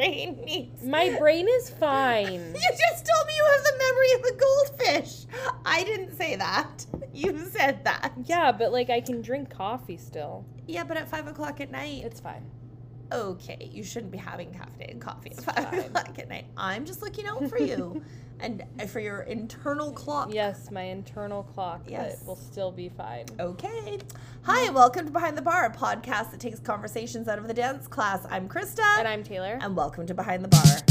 brain needs. My brain is fine. You just told me you have the memory of a goldfish. I didn't say that. You said that. yeah, but like I can drink coffee still. Yeah, but at five o'clock at night. It's fine. Okay, you shouldn't be having caffeinated coffee at five o'clock at night. I'm just looking out for you and uh, for your internal clock. Yes, my internal clock Yes. will still be fine. Okay. Hi, and welcome to Behind the Bar, a podcast that takes conversations out of the dance class. I'm Krista. And I'm Taylor. and welcome to Behind the Bar.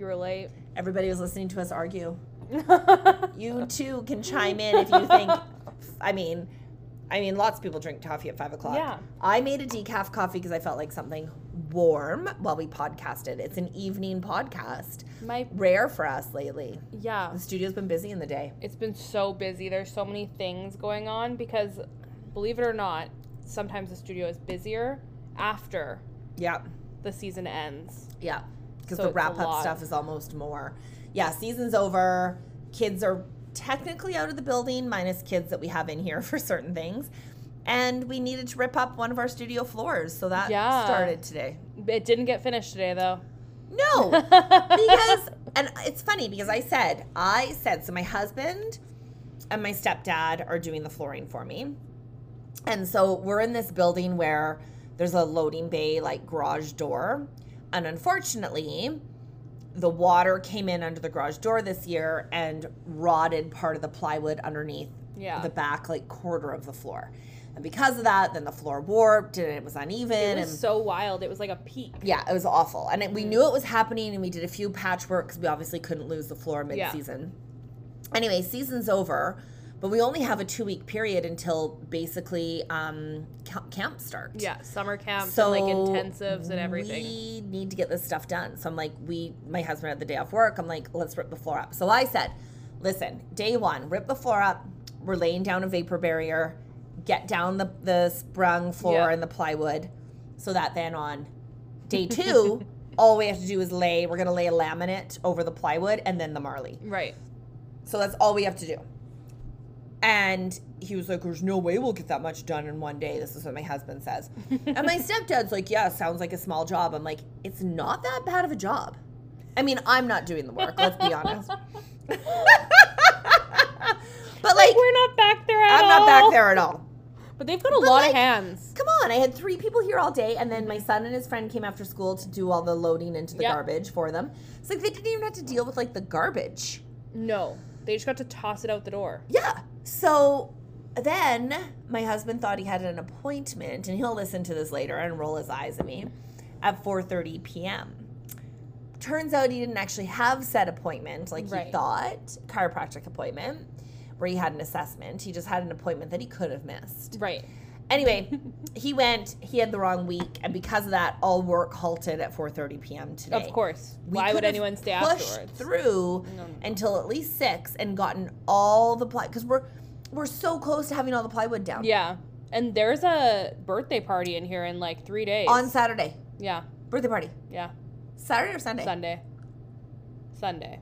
You were late. Everybody was listening to us argue. You too can chime in if you think. I mean, I mean, lots of people drink coffee at five o'clock. Yeah. I made a decaf coffee because I felt like something warm while we podcasted. It's an evening podcast. my Rare for us lately. yeah, The studio's been busy in the day. it's been so busy. There's so many things going on because believe it or not, sometimes the studio is busier after Yeah. the season ends. Yeah, because So the wrap up stuff is almost more. Yeah, season's over. Kids are technically out of the building, minus kids that we have in here for certain things. And we needed to rip up one of our studio floors, so that Yeah. started today. It didn't get finished today though. No, because and it's funny because I said I said so. My husband and my stepdad are doing the flooring for me, and so we're in this building where there's a loading bay like garage door, and unfortunately, the water came in under the garage door this year and rotted part of the plywood underneath Yeah. the back like quarter of the floor. And because of that, then the floor warped and it was uneven It and was so wild. It was like a peak. yeah, it was awful. And it, we Mm. knew it was happening, and we did a few patchwork because we obviously couldn't lose the floor mid Yeah. season. Anyway, season's over, but we only have a two week period until basically um, camp starts. Yeah, summer camps So and like intensives and everything. We need to get this stuff done. So I'm like, we, my husband had the day off work. I'm like, let's rip the floor up. So I said, listen, day one, rip the floor up. We're laying down a vapor barrier. Get down the the sprung floor Yeah. and the plywood, so that then on day two, all we have to do is lay. We're gonna lay a laminate over the plywood and then the marley. Right. So that's all we have to do. And he was like, There's no way we'll get that much done in one day. This is what my husband says. and my stepdad's like, Yeah, sounds like a small job. I'm like, It's not that bad of a job. I mean, I'm not doing the work, let's be honest. but like, We're not back there at I'm all. not back there at all. But they've got a But, lot like, of hands. Come on, I had three people here all day, and then my son and his friend came after school to do all the loading into the Yeah. garbage for them. It's like they didn't even have to deal with like the garbage. No. They just got to toss it out the door. Yeah. So then my husband thought he had an appointment, and he'll listen to this later and roll his eyes at me at 4:30 p.m. Turns out he didn't actually have said appointment like he thought, chiropractic appointment, where he had an assessment. He just had an appointment that he could have missed. Right. Anyway, he went. He had the wrong week, and because of that, all work halted at 4:30 p.m. today. Of course. We Why would anyone stay pushed afterwards? through No, no. until at least six and gotten all the because we're we're so close to having all the plywood down Yeah. And there's a birthday party in here in like three days. on Saturday. yeah. Birthday party, Yeah. Saturday or Sunday? Sunday. Sunday.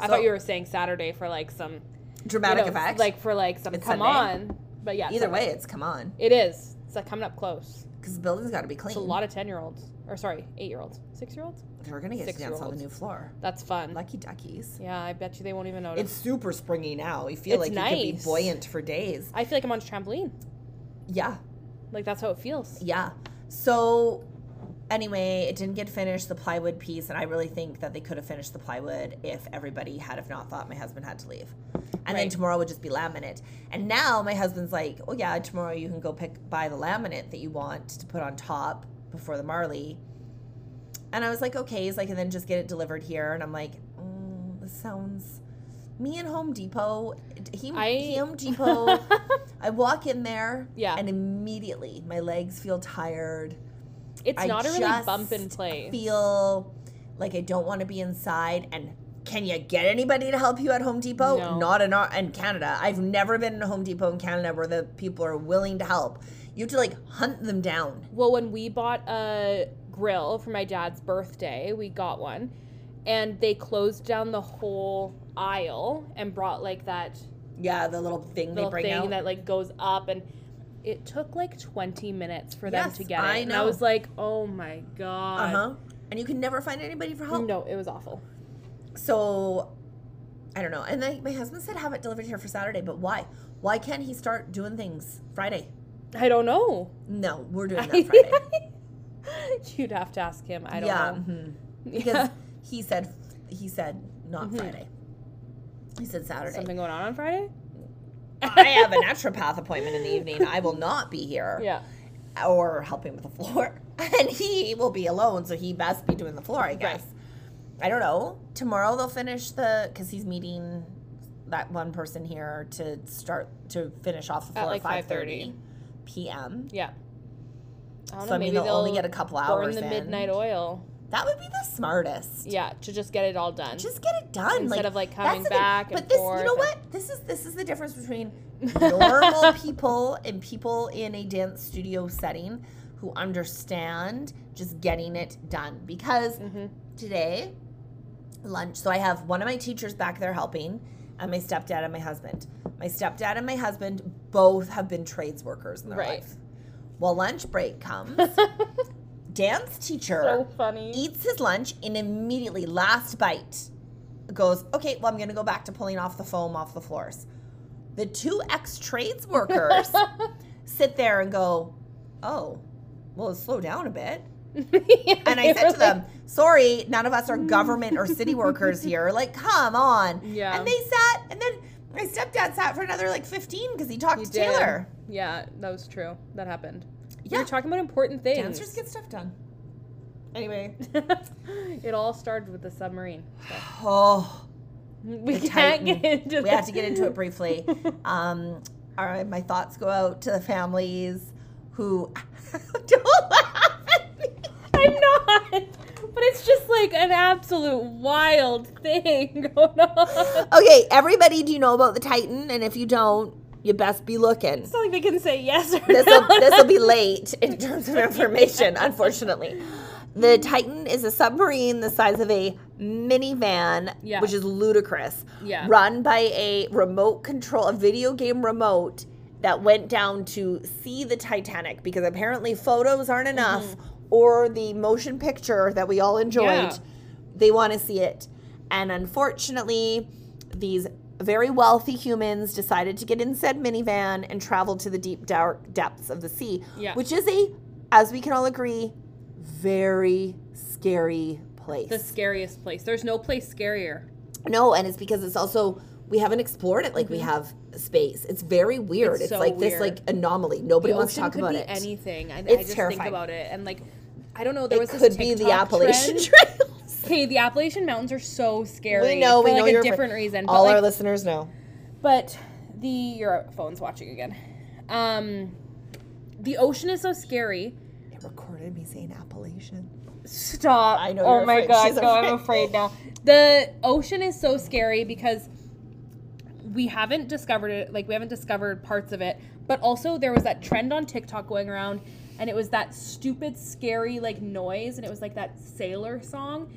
I So- thought you were saying Saturday for like some dramatic you know, effects. Like for like some It's come Sunday. on. But yeah. either Sunday. way, it's come on It is. It's like coming up close. Because the building's got to be clean. It's a lot of ten year olds. Or sorry, eight year olds. Six year olds? We're gonna get to dance on the new floor. That's fun. Lucky duckies. yeah, I bet you they won't even notice. It's super springy now. You feel It's like you could be nice. buoyant for days. I feel like I'm on a trampoline. Yeah, Like that's how it feels. yeah. So anyway, it didn't get finished the plywood piece, and I really think that they could have finished the plywood if everybody had have not thought my husband had to leave. And then tomorrow would just be laminate. And now my husband's like, "Oh yeah, tomorrow you can go pick buy the laminate that you want to put on top before the Marley." And I was like, "Okay." He's like, "And then just get it delivered here." And I'm like, mm, "This sounds." Me and Home Depot, he, I- Home Depot. I walk in there, Yeah. and immediately my legs feel tired. It's I not a really bump and play. Feel like I don't want to be inside. And can you get anybody to help you at Home Depot? No. Not in, our, in Canada. I've never been in a Home Depot in Canada where the people are willing to help. You have to like hunt them down. Well, when we bought a grill for my dad's birthday, we got one, and they closed down the whole aisle and brought like that Yeah, the little thing they bring thing out. that like goes up and. It took like 20 minutes for them Yes, to get it. I And I was like, oh my God. uh huh. And you can never find anybody for help. No, it was awful. So, I don't know. And then my husband said have it delivered here for Saturday, but why? Why can't he start doing things Friday? I don't know. No, we're doing that Friday. You'd have to ask him. I don't yeah, know. mhm. Yeah. because he said he said not Mhm. Friday. He said Saturday. Something going on on Friday? I have a naturopath appointment in the evening. I will not be here. Yeah. or helping with the floor. And he will be alone, so he best be doing the floor, I guess. I don't know. Tomorrow they'll finish the because he's meeting that one person here to start to finish off the floor at five thirty 5:30. p.m. Yeah. I don't So I mean, maybe they'll only they'll get a couple burn hours the in. The midnight oil. That would be the smartest. Yeah, to just get it all done. Just get it done Instead of, like, coming back and But this, you know what? This is this is the difference between normal people and people in a dance studio setting who understand just getting it done. Because Mm-hmm. today, lunch. So I have one of my teachers back there helping, and my stepdad and my husband. My stepdad and my husband both have been trades workers in their Right. life. Well, lunch break comes. dance teacher so funny. eats his lunch and immediately last bite goes okay well i'm gonna go back to pulling off the foam off the floors the two ex-trades workers sit there and go oh well slow down a bit and i said to them sorry none of us are government or city workers here like come on Yeah. and they sat and then my stepdad sat for another like 15 because he talked You to did. taylor Yeah, that was true. That happened. Yeah. You're talking about important things. dancers get stuff done anyway it all started with the submarine. so. oh We can't Titan. get into we have to get into it briefly. Um, all right, my thoughts go out to the families who don't laugh at me. I'm not. But it's just like an absolute wild thing going on. Okay, everybody, do you know about the Titan? And if you don't, you best be looking. It's not like they can say yes or This will no. this will be late in terms of information, unfortunately. The Titan is a submarine the size of a minivan, Yeah. which is ludicrous. Yeah. Run by a remote control, a video game remote that went down to see the Titanic because apparently photos aren't enough Mm-hmm. or the motion picture that we all enjoyed. Yeah. They want to see it. And unfortunately, these very wealthy humans decided to get in said minivan and travel to the deep dark depths of the sea, Yeah. which is a, as we can all agree, very scary place. the scariest place. There's no place scarier. no, and it's because it's also we haven't explored it like we have space. It's very weird. Mm-hmm. It's It's, so like this like anomaly. Nobody the wants to talk could about be it. anything. I, I It's just terrifying. think about it and like I don't know. There It was this could be the Appalachian trend. Trails. Okay, the Appalachian Mountains are so scary. we know. for We like know a you're different reason. All but, our like, listeners know. But the your phone's watching again. Um, the ocean is so scary. It recorded me saying Appalachian. Stop. I know Oh you're my afraid. god, She's no, I'm afraid now. The ocean is so scary because we haven't discovered it, like we haven't discovered parts of it. But also there was that trend on TikTok going around and it was that stupid scary like noise and it was like that sailor song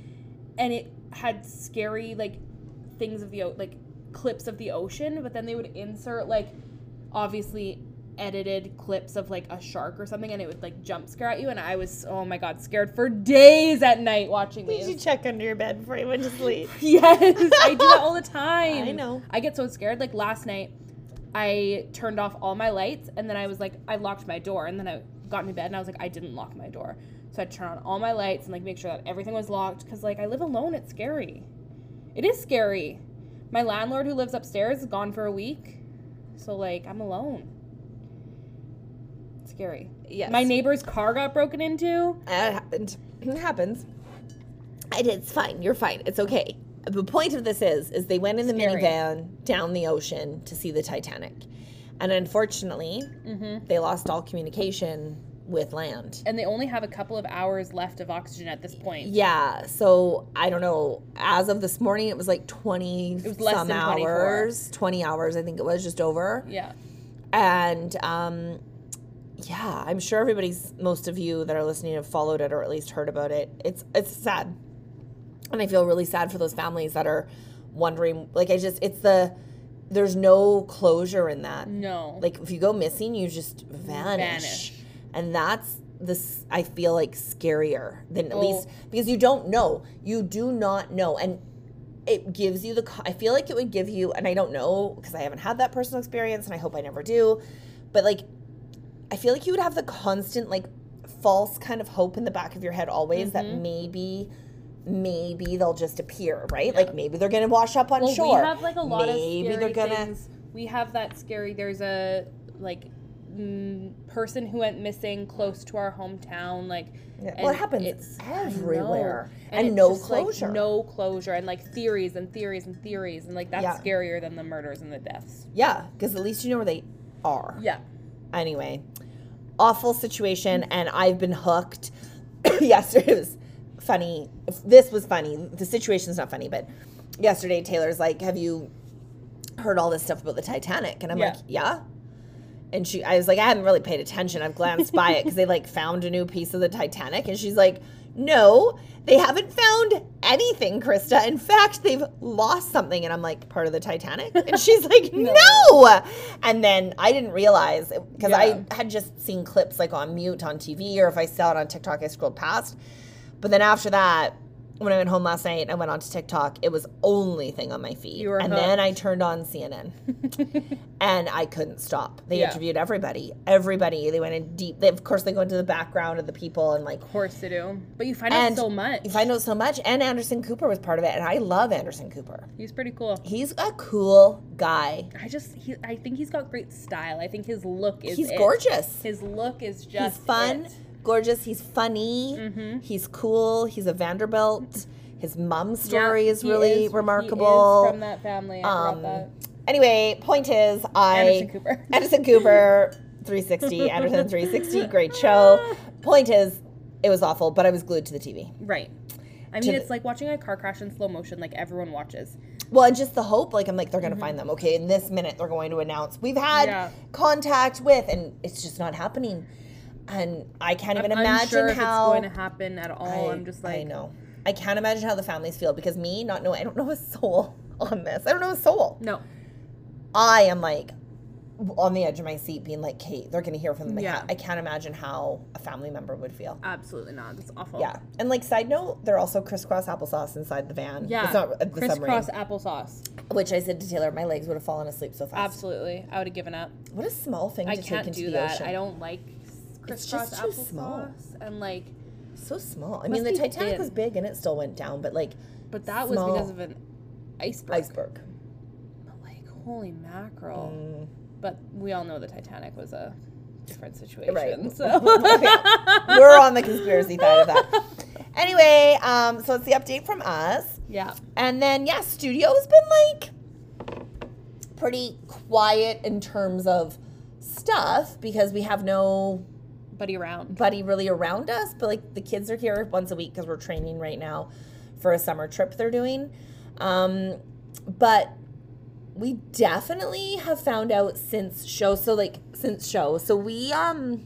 and it had scary like things of the o- like clips of the ocean, but then they would insert like obviously edited clips of like a shark or something and it would like jump scare at you and I was oh my god scared for days at night watching Did you these. check under your bed before you went to sleep? Yes, I do that all the time. I know. I get so scared. Like last night, I turned off all my lights and then I was like, I locked my door and then I got into bed and I was like, I didn't lock my door. So I turn on all my lights and like make sure that everything was locked because like I live alone. It's scary. It is scary. My landlord who lives upstairs is gone for a week, so like I'm alone. It's scary. Yes. My neighbor's car got broken into. It happened. It happens. It, it's fine. You're fine. It's okay. The point of this is, is they went in the Scary. minivan down the ocean to see the Titanic, and unfortunately, Mm-hmm. they lost all communication with land. And they only have a couple of hours left of oxygen at this point. Yeah. So I don't know. As of this morning, it was like twenty was less some hours. Twenty hours, I think it was, just over. Yeah. and um, yeah, I'm sure everybody's most of you that are listening have followed it or at least heard about it. It's it's sad. And I feel really sad for those families that are wondering like I just it's the there's no closure in that. No. Like if you go missing, you just vanish. Vanish. And that's this I feel like scarier than at Oh. least because you don't know. You do not know. And it gives you the I feel like it would give you and I don't know because I haven't had that personal experience and I hope I never do. But like I feel like you would have the constant like false kind of hope in the back of your head always that Mm-hmm. maybe maybe they'll just appear, right? Like maybe they're gonna wash up on well, shore. we have like a lot maybe of scary they're gonna things. We have that scary. There's a like person who went missing close to our hometown. Like, Yeah, and well, it happens it's- everywhere. And it's no just, like, closure. no closure, and like theories and theories and theories, and like that's Yeah. scarier than the murders and the deaths. Yeah, because at least you know where they are. Yeah. Anyway, awful situation, and I've been hooked. yesterday was funny. This was funny. The situation's not funny, but yesterday Taylor's like, "Have you heard all this stuff about the Titanic?" And I'm Yeah. like, "Yeah." And she, I was like, I hadn't really paid attention. I've glanced by it because they like found a new piece of the Titanic, and she's like, "No, they haven't found anything, Krista. In fact, they've lost something." And I'm like, "Part of the Titanic?" And she's like, "No." And then I didn't realize because Yeah. I had just seen clips like on mute on TV, or if I saw it on TikTok, I scrolled past. But then after that, when I went home last night, I went on to TikTok. It was only thing on my feed, You were and then I turned on CNN, and I couldn't stop. They Yeah. interviewed everybody, everybody. They went in deep. They, of course, they go into the background of the people and like Of course they do. But you find out so much. You find out so much, and Anderson Cooper was part of it, and I love Anderson Cooper. He's pretty cool. He's a cool guy. I just, he, I think he's got great style. I think his look is. He's it. gorgeous. His look is just. He's fun, it. Gorgeous. He's funny. Mhm. He's cool. He's a Vanderbilt. His mom's story Yeah, is really is- he is remarkable. from that family. Um, that. Anyway, point is, I Anderson Cooper. Anderson Cooper, 360, Anderson 360, great show. Point is, it was awful, but I was glued to the TV. Right. I mean, it's like watching a car crash in slow motion, like everyone watches. Well, and just the hope, like I'm like they're gonna find them. Okay, in this minute they're going to announce we've had Yeah. contact with, and it's just not happening. And I can't even I'm imagine unsure if how it's going to happen at all. I, I'm just like, I know. I can't imagine how the families feel because me not knowing I don't know a soul on this. I don't know a soul. no. I am like on the edge of my seat, being like, Kate, they're gonna hear from them. Yeah. can't- I can't imagine how a family member would feel. Absolutely not. That's awful. Yeah, and like side note, they're also crisscross applesauce inside the van. Yeah. it's not uh, the submarine. Crisscross applesauce. Which I said to Taylor, my legs would have fallen asleep so fast. Absolutely. I would have given up. What a small thing to I take can't into do the that. ocean. I don't like It's crisscross just too small. And like, So small. I mean, the Titanic thin. was big and it still went down, but like but that was because of an iceberg. iceberg. But like, holy mackerel. Mm. But we all know the Titanic was a different situation. Right. So We're on the conspiracy side of that. Anyway, um, so it's the update from us. yeah. And then yeah, studio's been like pretty quiet in terms of stuff because we have no Buddy around. buddy really around us, but like the kids are here once a week because we're training right now for a summer trip they're doing. Um, but we definitely have found out since show, so like since show, so we um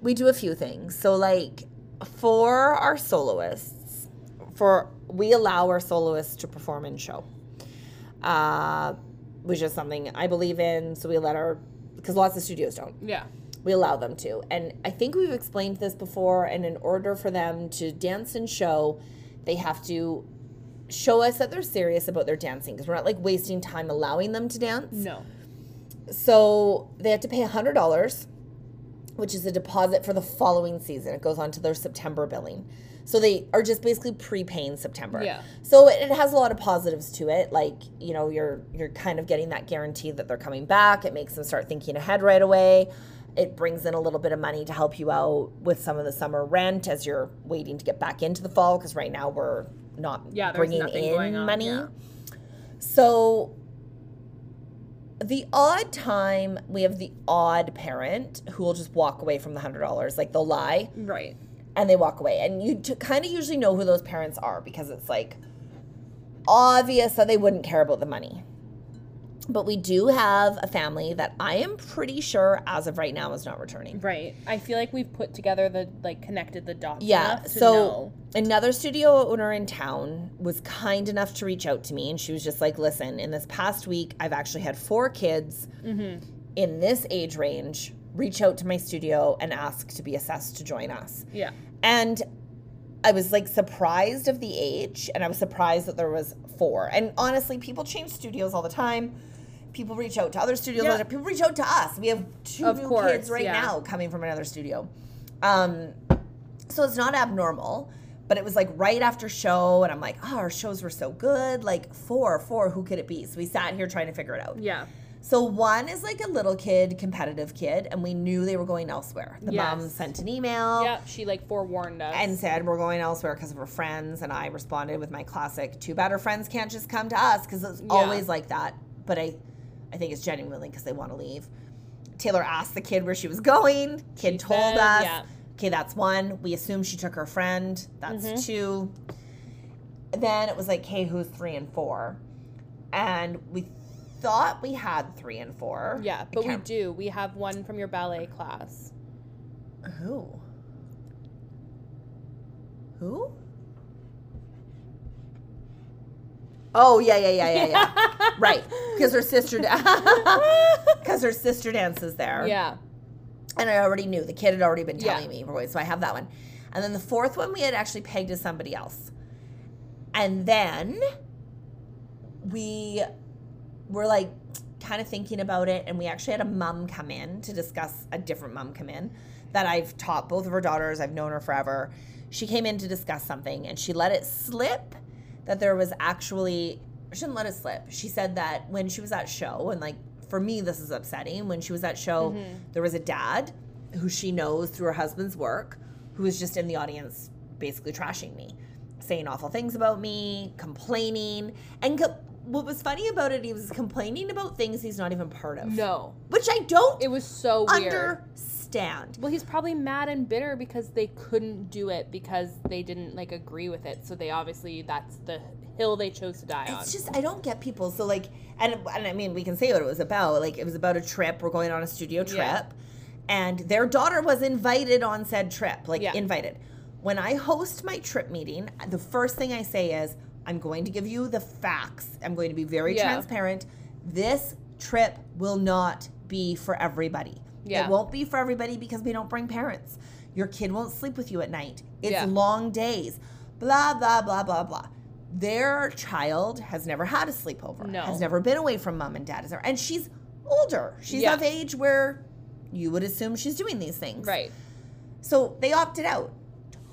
we do a few things. So like for our soloists, for we allow our soloists to perform in show, uh, which is something I believe in. So we let our because lots of studios don't Yeah. We allow them to. And I think we've explained this before. And in order for them to dance and show, they have to show us that they're serious about their dancing because we're not like wasting time allowing them to dance. No. So they have to pay $100, which is a deposit for the following season. It goes on to their September billing. So they are just basically prepaying September. Yeah. So it, it has a lot of positives to it. Like, you know, you're you're kind of getting that guarantee that they're coming back. It makes them start thinking ahead right away. It brings in a little bit of money to help you out with some of the summer rent as you're waiting to get back into the fall because right now we're not Yeah, bringing in on, money. yeah. So the odd time we have the odd parent who will just walk away from the hundred dollars, like they'll lie Right. and they walk away, and you t- kind of usually know who those parents are because it's like obvious that they wouldn't care about the money. But we do have a family that I am pretty sure as of right now is not returning. Right. I feel like we've put together the like connected the dots. Yeah. to So know. another studio owner in town was kind enough to reach out to me and she was just like, listen, in this past week, I've actually had four kids Mm-hmm. in this age range reach out to my studio and ask to be assessed to join us. yeah. And I was like surprised of the age and I was surprised that there was four. And honestly, people change studios all the time. People reach out to other studios. Yeah. all the time. People reach out to us. We have two Of new course, kids right yeah. now coming from another studio. Um, so it's not abnormal, but it was like right after show, and I'm like, oh, our shows were so good. Like four, four, who could it be? So we sat here trying to figure it out. Yeah. So one is like a little kid, competitive kid, and we knew they were going elsewhere. The mom sent an email Yeah. She like forewarned us. and said we're going elsewhere because of her friends and i responded with my classic too bad her friends can't just come to us because it's always like that but i i think it's genuinely because they want to leave taylor asked the kid where she was going kid She told said, us yeah. okay that's one we assume she took her friend that's Mm-hmm. two then it was like hey who's three and four and we thought we had three and four yeah, but we do. We have one from your ballet class. Who? Who? Oh yeah, yeah, yeah, yeah, yeah. right, because her sister, because her sister dances there. Yeah. and I already knew the kid had already been Yeah. telling me, boy, so I have that one. And then the fourth one we had actually pegged as somebody else, and then we were like kind of thinking about it, and we actually had a mum come in to discuss a different mum come in that I've taught both of her daughters. I've known her forever. She came in to discuss something, and she let it slip that there was actually I shouldn't let it slip. She said that when she was at show, and like for me, this is upsetting. When she was at show, mm-hmm. there was a dad who she knows through her husband's work who was just in the audience basically trashing me, saying awful things about me, complaining. And co- what was funny about it, he was complaining about things he's not even part of. No. Which I don't It was so weird. understand. Well, he's probably mad and bitter because they couldn't do it because they didn't like agree with it. So they obviously that's the hill they chose to die on. It's just I don't get people. So like, and and I mean, we can say what it was about. Like, it was about a trip. We're going on a studio trip, Yeah. and their daughter was invited on said trip. Like, Yeah. invited. When I host my trip meeting, the first thing I say is, I'm going to give you the facts. I'm going to be very Yeah. transparent. This trip will not be for everybody. Yeah. It won't be for everybody because we don't bring parents. Your kid won't sleep with you at night. It's Yeah. long days. Blah blah blah blah blah. Their child has never had a sleepover. No. Has never been away from mom and dad. And she's older. She's Yeah. of age where you would assume she's doing these things. right. So they opted out.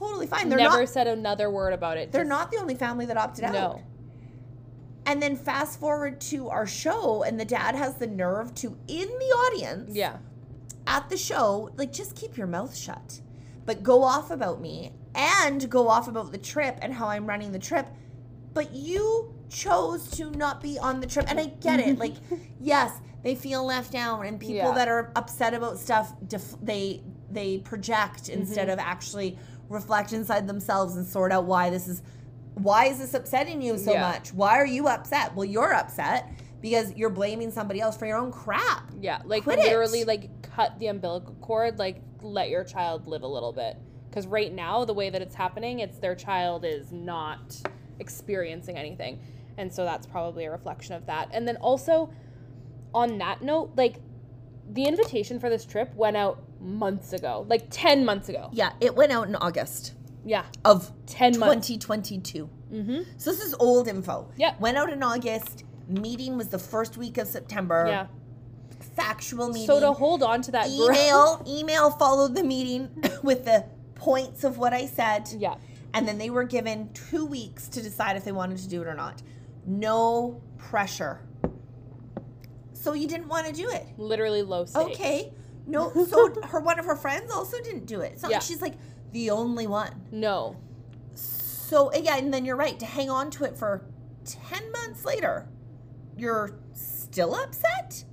Totally fine. They're Never not said another word about it. they're just- not the only family that opted out. No. And then fast forward to our show, and the dad has the nerve to, in the audience, Yeah. at the show, like just keep your mouth shut, but go off about me and go off about the trip and how I'm running the trip. But you chose to not be on the trip, and I get it. Like, yes, they feel left out, and people Yeah. that are upset about stuff, def- they they project instead Mm-hmm. of actually reflect inside themselves and sort out why this is. Why is this upsetting you so Yeah. much? Why are you upset? Well, you're upset because you're blaming somebody else for your own crap. Yeah. Like Quit it. literally like cut the umbilical cord, like let your child live a little bit. Because right now, the way that it's happening, it's their child is not experiencing anything. And so that's probably a reflection of that. And then also, on that note, like the invitation for this trip went out months ago, like 10 months ago. Yeah, it went out in August. Yeah. of 10 months. 2022. Mm-hmm. So this is old info. Yeah. Went out in August. Meeting was the first week of September. Yeah. Factual meeting. So to hold on to that email email followed the meeting with the points of what I said. yeah. And then they were given two weeks to decide if they wanted to do it or not. No pressure. So you didn't want to do it. Literally low stakes. Okay. No. So her one of her friends also didn't do it. It's not Yeah. like she's like the only one. No. So eh, yeah, and then you're right to hang on to it for ten months later. You're still upset,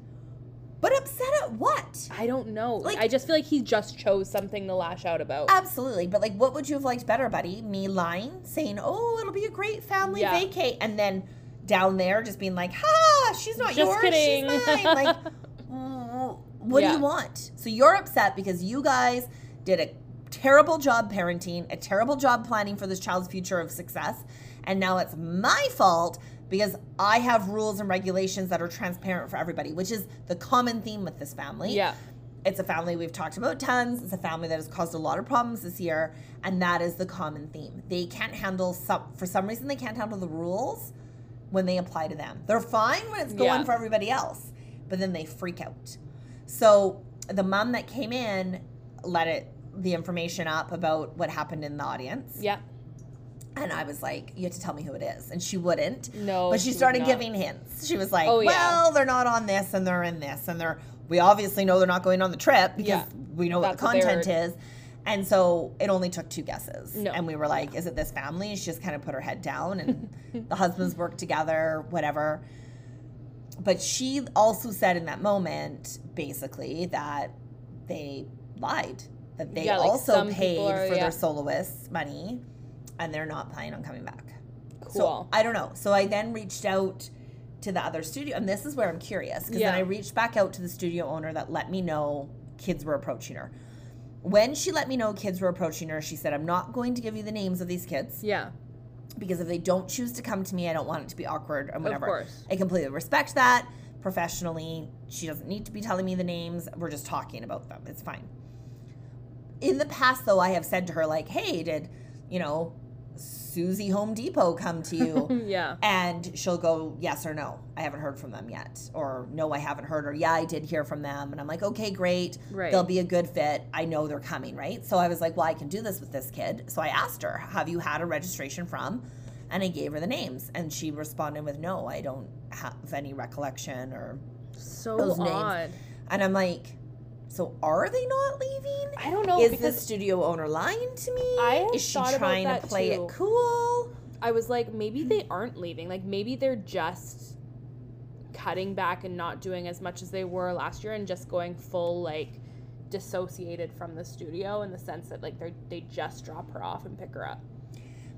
but upset at what? I don't know. Like- I just feel like he just chose something to lash out about. Absolutely, but like, what would you have liked better, buddy? Me lying, saying, "Oh, it'll be a great family Yeah. vacate," and then down there just being like, "Ha, she's not Just yours, kidding." she's mine." Like, what do you want? So you're upset because you guys did a terrible job parenting, a terrible job planning for this child's future of success, and now it's my fault because I have rules and regulations that are transparent for everybody, which is the common theme with this family. Yeah. It's a family we've talked about tons. It's a family that has caused a lot of problems this year, and that is the common theme. They can't handle some for some reason they can't handle the rules when they apply to them. They're fine when it's going Yeah. for everybody else, but then they freak out. So the mom that came in let it the information up about what happened in the audience, Yeah. and I was like, "You have to tell me who it is," and she wouldn't. No, but she she started giving hints. She was like, Oh, yeah. "Well, they're not on this, and they're in this, and they're we obviously know they're not going on the trip because Yeah. we know what That's the what they content is." And so it only took two guesses, No. and we were like, "Is it this family?" And she just kind of put her head down, and the husbands worked together, whatever. But she also said in that moment, basically, that they lied, that they Yeah, like also paid are- for yeah. their soloists money, and they're not planning on coming back. Cool. So I don't know. So I then reached out to the other studio, and this is where I'm curious because Yeah. then I reached back out to the studio owner that let me know kids were approaching her. When she let me know kids were approaching her, she said, "I'm not going to give you the names of these kids Yeah. Because if they don't choose to come to me, I don't want it to be awkward and whatever." course. I completely respect that. Professionally, she doesn't need to be telling me the names. We're just talking about them. It's fine. In the past, though, I have said to her like, "Hey, did you know Susie Home Depot come to you?" Yeah. And she'll go, yes or no. I haven't heard from them yet. Or no, I haven't heard. Or yeah, I did hear from them. And I'm like, okay, great. Right. They'll be a good fit. I know they're coming, right? So I was like, well, I can do this with this kid. So I asked her, have you had a registration from? And I gave her the names. And she responded with, no, I don't have any recollection or. So Those names. And I'm like, so are they not leaving? I don't know Is the studio owner lying to me? I Is she thought about trying to play too. it cool? I was like, maybe they aren't leaving. Like maybe they're just cutting back and not doing as much as they were last year and just going full like dissociated from the studio in the sense that like they they just drop her off and pick her up.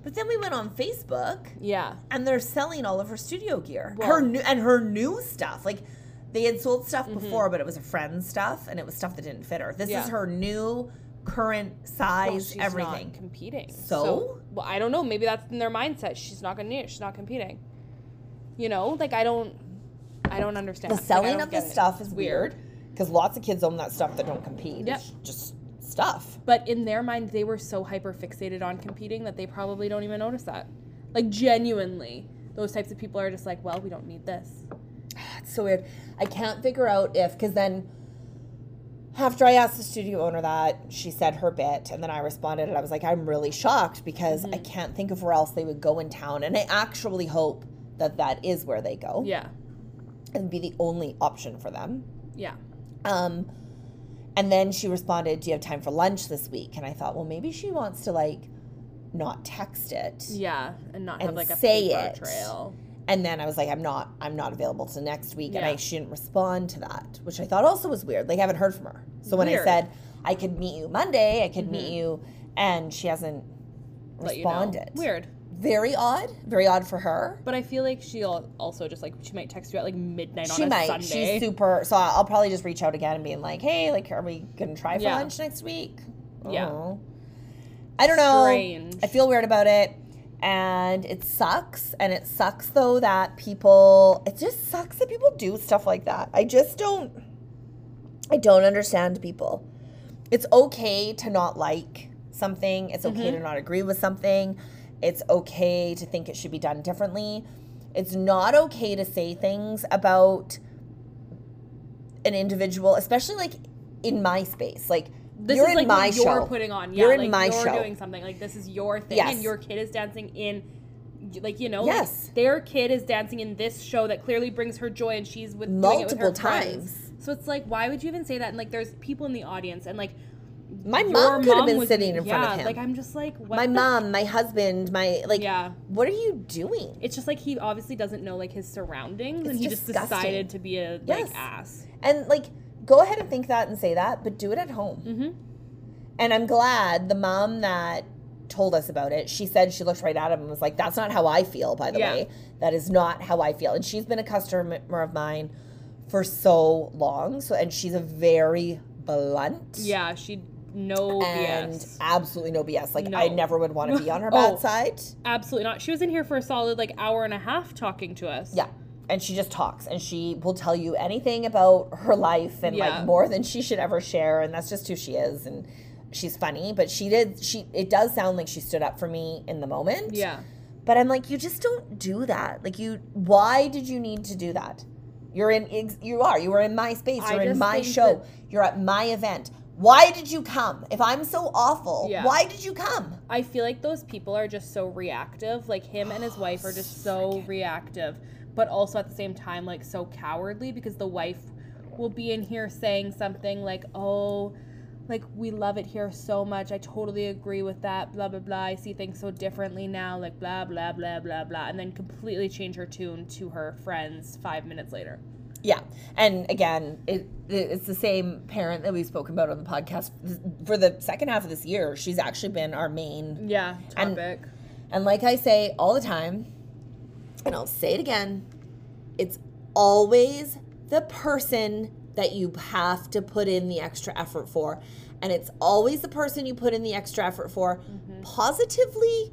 But then we went on Facebook Yeah. and they're selling all of her studio gear. Well- her new and her new stuff. Like they had sold stuff Mm-hmm. before, but it was a friend's stuff and it was stuff that didn't fit her. This Yeah. is her new current Well, size, she's everything. not competing. So? well, I don't know. Maybe that's in their mindset. She's not gonna. Need. She's not competing. You know, like I don't. I don't understand. the selling don't of the it. stuff is weird because lots of kids own that stuff that don't compete. Yep. It's just stuff. But in their mind, they were so hyper fixated on competing that they probably don't even notice that. Like genuinely, those types of people are just like, well, we don't need this. It's so weird. I can't figure out if because then after I asked the studio owner that, she said her bit, and then I responded, and I was like, I'm really shocked because Mm-hmm. I can't think of where else they would go in town, and I actually hope that that is where they go Yeah, and be the only option for them. yeah, Um, and then she responded, "Do you have time for lunch this week?" And I thought, well, maybe she wants to like not text it. yeah, and not have And like a say paper it. trail. And then I was like, I'm not, I'm not available till next week, and Yeah. I shouldn't respond to that, which I thought also was weird. Like I haven't heard from her. So when I Mm-hmm. said I could meet you Monday, I could meet you, and she hasn't Let you know. responded. Weird. Very odd. Very odd for her. But I feel like she'll also just like she might text you at like midnight She on a might. Sunday. She's super. So I'll probably just reach out again and being like, "Hey, like, are we gonna try for Yeah. lunch next week?" Yeah. Oh. I don't know. Strange. I feel weird about it, and it sucks. And it sucks though that people. It just sucks that people do stuff like that. I just don't. I don't understand people. It's okay to not like something. It's okay Mm-hmm. to not agree with something. It's okay to think it should be done differently. It's not okay to say things about an individual, especially like in my space. Like this you're is in like my show. you're putting on. Yeah, You're in like my you're show. doing something. Like this is your thing, Yes. and your kid is dancing in. Like you know, like, Yes. their kid is dancing in this show that clearly brings her joy, and she's with it with Multiple friends. times. So it's like, why would you even say that? And like, there's people in the audience, and like, My mom could have been was- sitting in front yeah, of him. Like I'm just like, what my mom, my husband, my like. Yeah. What are you doing? It's just like he obviously doesn't know like his surroundings, and It's he just decided to be a Yes. like ass. And like, go ahead and think that and say that, but do it at home. Mm-hmm. And I'm glad the mom that told us about it, she said she looked right at him and was like, "That's not how I feel." By the Yeah. way, that is not how I feel. And she's been a customer of mine for so long. So, and she's a very blunt. Yeah, she no And BS. absolutely no BS. Like I never would want to be on her Oh. bad side. Absolutely not. She was in here for a solid like hour and a half talking to us. Yeah. And she just talks and she will tell you anything about her life and Yeah. like more than she should ever share. And that's just who she is. And she's funny, but she did, she, it does sound like she stood up for me in the moment. Yeah. But I'm like, you just don't do that. Like you, why did you need to do that? You're in, you are, you were in my space. You're in my show. You're at my event. Why did you come? If I'm so awful, Yeah. why did you come? I feel like those people are just so reactive. Like him and his wife are just so oh, reactive, but also at the same time like so cowardly because the wife will be in here saying something like, "Oh, like we love it here so much. I totally agree with that. Blah blah blah. I see things so differently now. Like blah blah blah blah blah." And then completely change her tune to her friends 5 minutes later. Yeah, and again, it it's the same parent that we've spoken about on the podcast for the second half of this year. She's actually been our main, Yeah, And- topic. and like I say all the time, and I'll say it again, it's always the person that you have to put in the extra effort for, and it's always the person you put in the extra effort for, mm-hmm. positively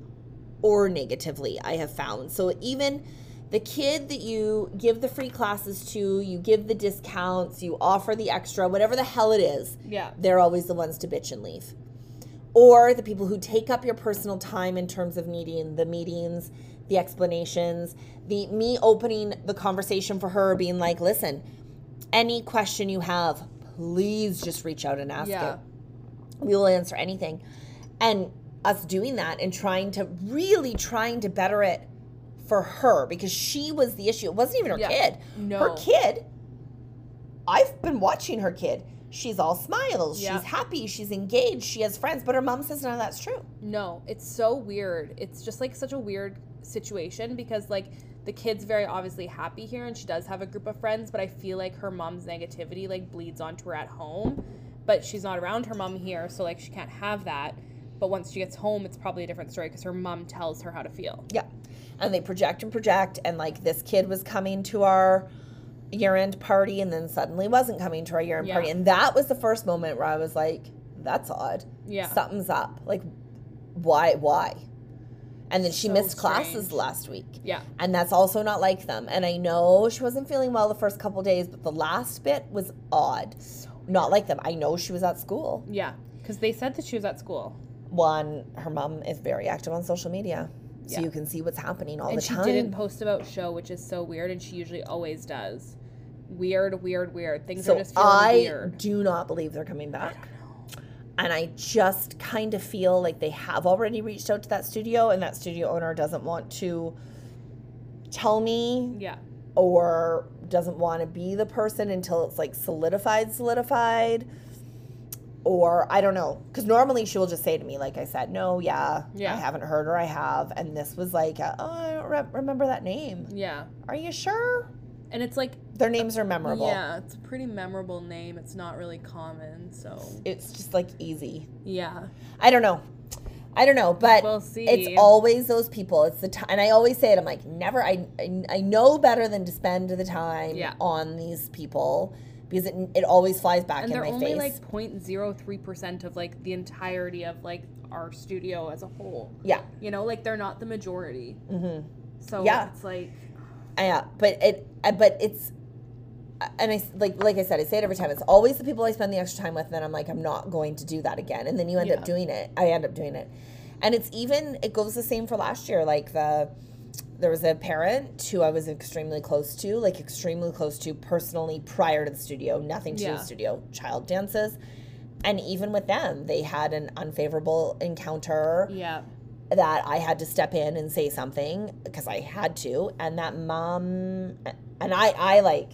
or negatively. I have found so even the kid that you give the free classes to, you give the discounts, you offer the extra, whatever the hell it is, Yeah. they're always the ones to bitch and leave. Or the people who take up your personal time in terms of needing the meetings, the explanations, the me opening the conversation for her, being like, listen, any question you have, please just reach out and ask Yeah. it. We will answer anything. And us doing that and trying to really trying to better it for her because she was the issue. It wasn't even her Yeah. kid. No. Her kid, I've been watching her kid. She's all smiles. Yeah. She's happy. She's engaged. She has friends. But her mom says none of that's true. No, it's so weird. It's just like such a weird situation because like the kid's very obviously happy here and she does have a group of friends, but I feel like her mom's negativity like bleeds onto her at home. But she's not around her mom here, so like she can't have that. But once she gets home, it's probably a different story because her mom tells her how to feel. Yeah. And they project and project. And like this kid was coming to our year end party and then suddenly wasn't coming to our year end Yeah. party. And that was the first moment where I was like, that's odd. Yeah. Something's up. Like, why? Why? And then she So missed classes strange. last week. Yeah. And that's also not like them. And I know she wasn't feeling well the first couple days, but the last bit was odd. Not like them. I know she was at school. Yeah. Because they said that she was at school. One, her mom is very active on social media. So Yeah. you can see what's happening all and the time. And she didn't post about show, which is so weird, and she usually always does. Weird, weird, weird. Things are just feeling I weird. do not believe they're coming back. And I just kind of feel like they have already reached out to that studio, and that studio owner doesn't want to tell me Yeah. or doesn't want to be the person until it's like solidified, solidified. Or I don't know. Because normally she will just say to me, like I said, no, yeah, Yeah. I haven't heard or I have. And this was like, uh, oh, I don't re- remember that name. Yeah. Are you sure? And it's like Their names are memorable. Yeah, it's a pretty memorable name. It's not really common, so It's just like easy. yeah. I don't know. I don't know, but We'll see. it's always those people. It's the time, and I always say it. I'm like, never. I, I I know better than to spend the time Yeah. on these people because it it always flies back And in they're my only face. like 0.03 percent of like the entirety of like our studio as a whole. yeah, You know, like they're not the majority. mm-hmm. So Yeah. it's like yeah. But it, but it's, and I like like I said, I say it every time. It's always the people I spend the extra time with. And then I'm like, I'm not going to do that again. And then you end Yeah. up doing it. I end up doing it, and it's even it goes the same for last year. Like the there was a parent who I was extremely close to, like extremely close to personally prior to the studio, nothing to Yeah. with studio, child dances. And even with them, they had an unfavorable encounter yeah. That I had to step in and say something because I had to. And that mom, and I, I like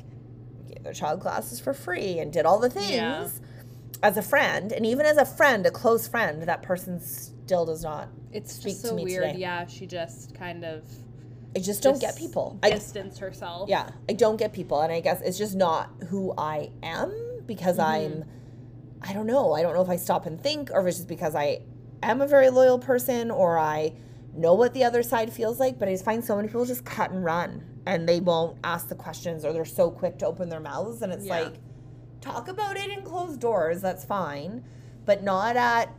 gave their child classes for free and did all the things Yeah. as a friend. And even as a friend, a close friend, that person still does not. It's Speak just to so me weird. today. Yeah, she just kind of I just don't get people. I, distanced herself. Yeah, I don't get people, and I guess it's just not who I am because Mm-hmm. I'm. I don't know. I don't know if I stop and think, or if it's just because I am a very loyal person or I know what the other side feels like, but I just find so many people just cut and run and they won't ask the questions or they're so quick to open their mouths and it's Yeah. like talk about it in closed doors, that's fine, but not at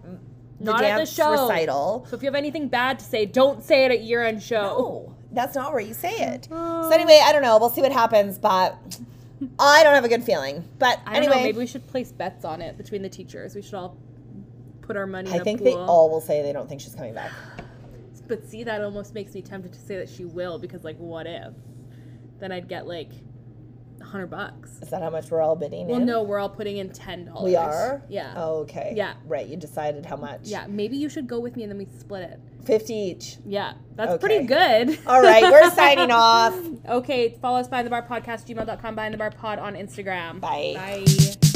the Not at the dance show. recital. So if you have anything bad to say, don't say it at year end show. No, that's not where you say it. Oh. So anyway, I don't know. We'll see what happens, but I don't have a good feeling. But I don't anyway, know. Maybe we should place bets on it between the teachers. We should all put our money. I think they all will say they don't think she's coming back. But see, that almost makes me tempted to say that she will because, like, what if? Then I'd get like a hundred bucks. Is that how much we're all bidding? Well, in? no, we're all putting in ten dollars. we are. Yeah. Oh, okay. Yeah. Right. You decided how much? Yeah. Maybe you should go with me and then we split it. Fifty each. Yeah, that's Okay. pretty good. All right. We're signing off. Okay, follow us by the bar podcast, gmail.com, by the bar pod on Instagram. Bye. Bye.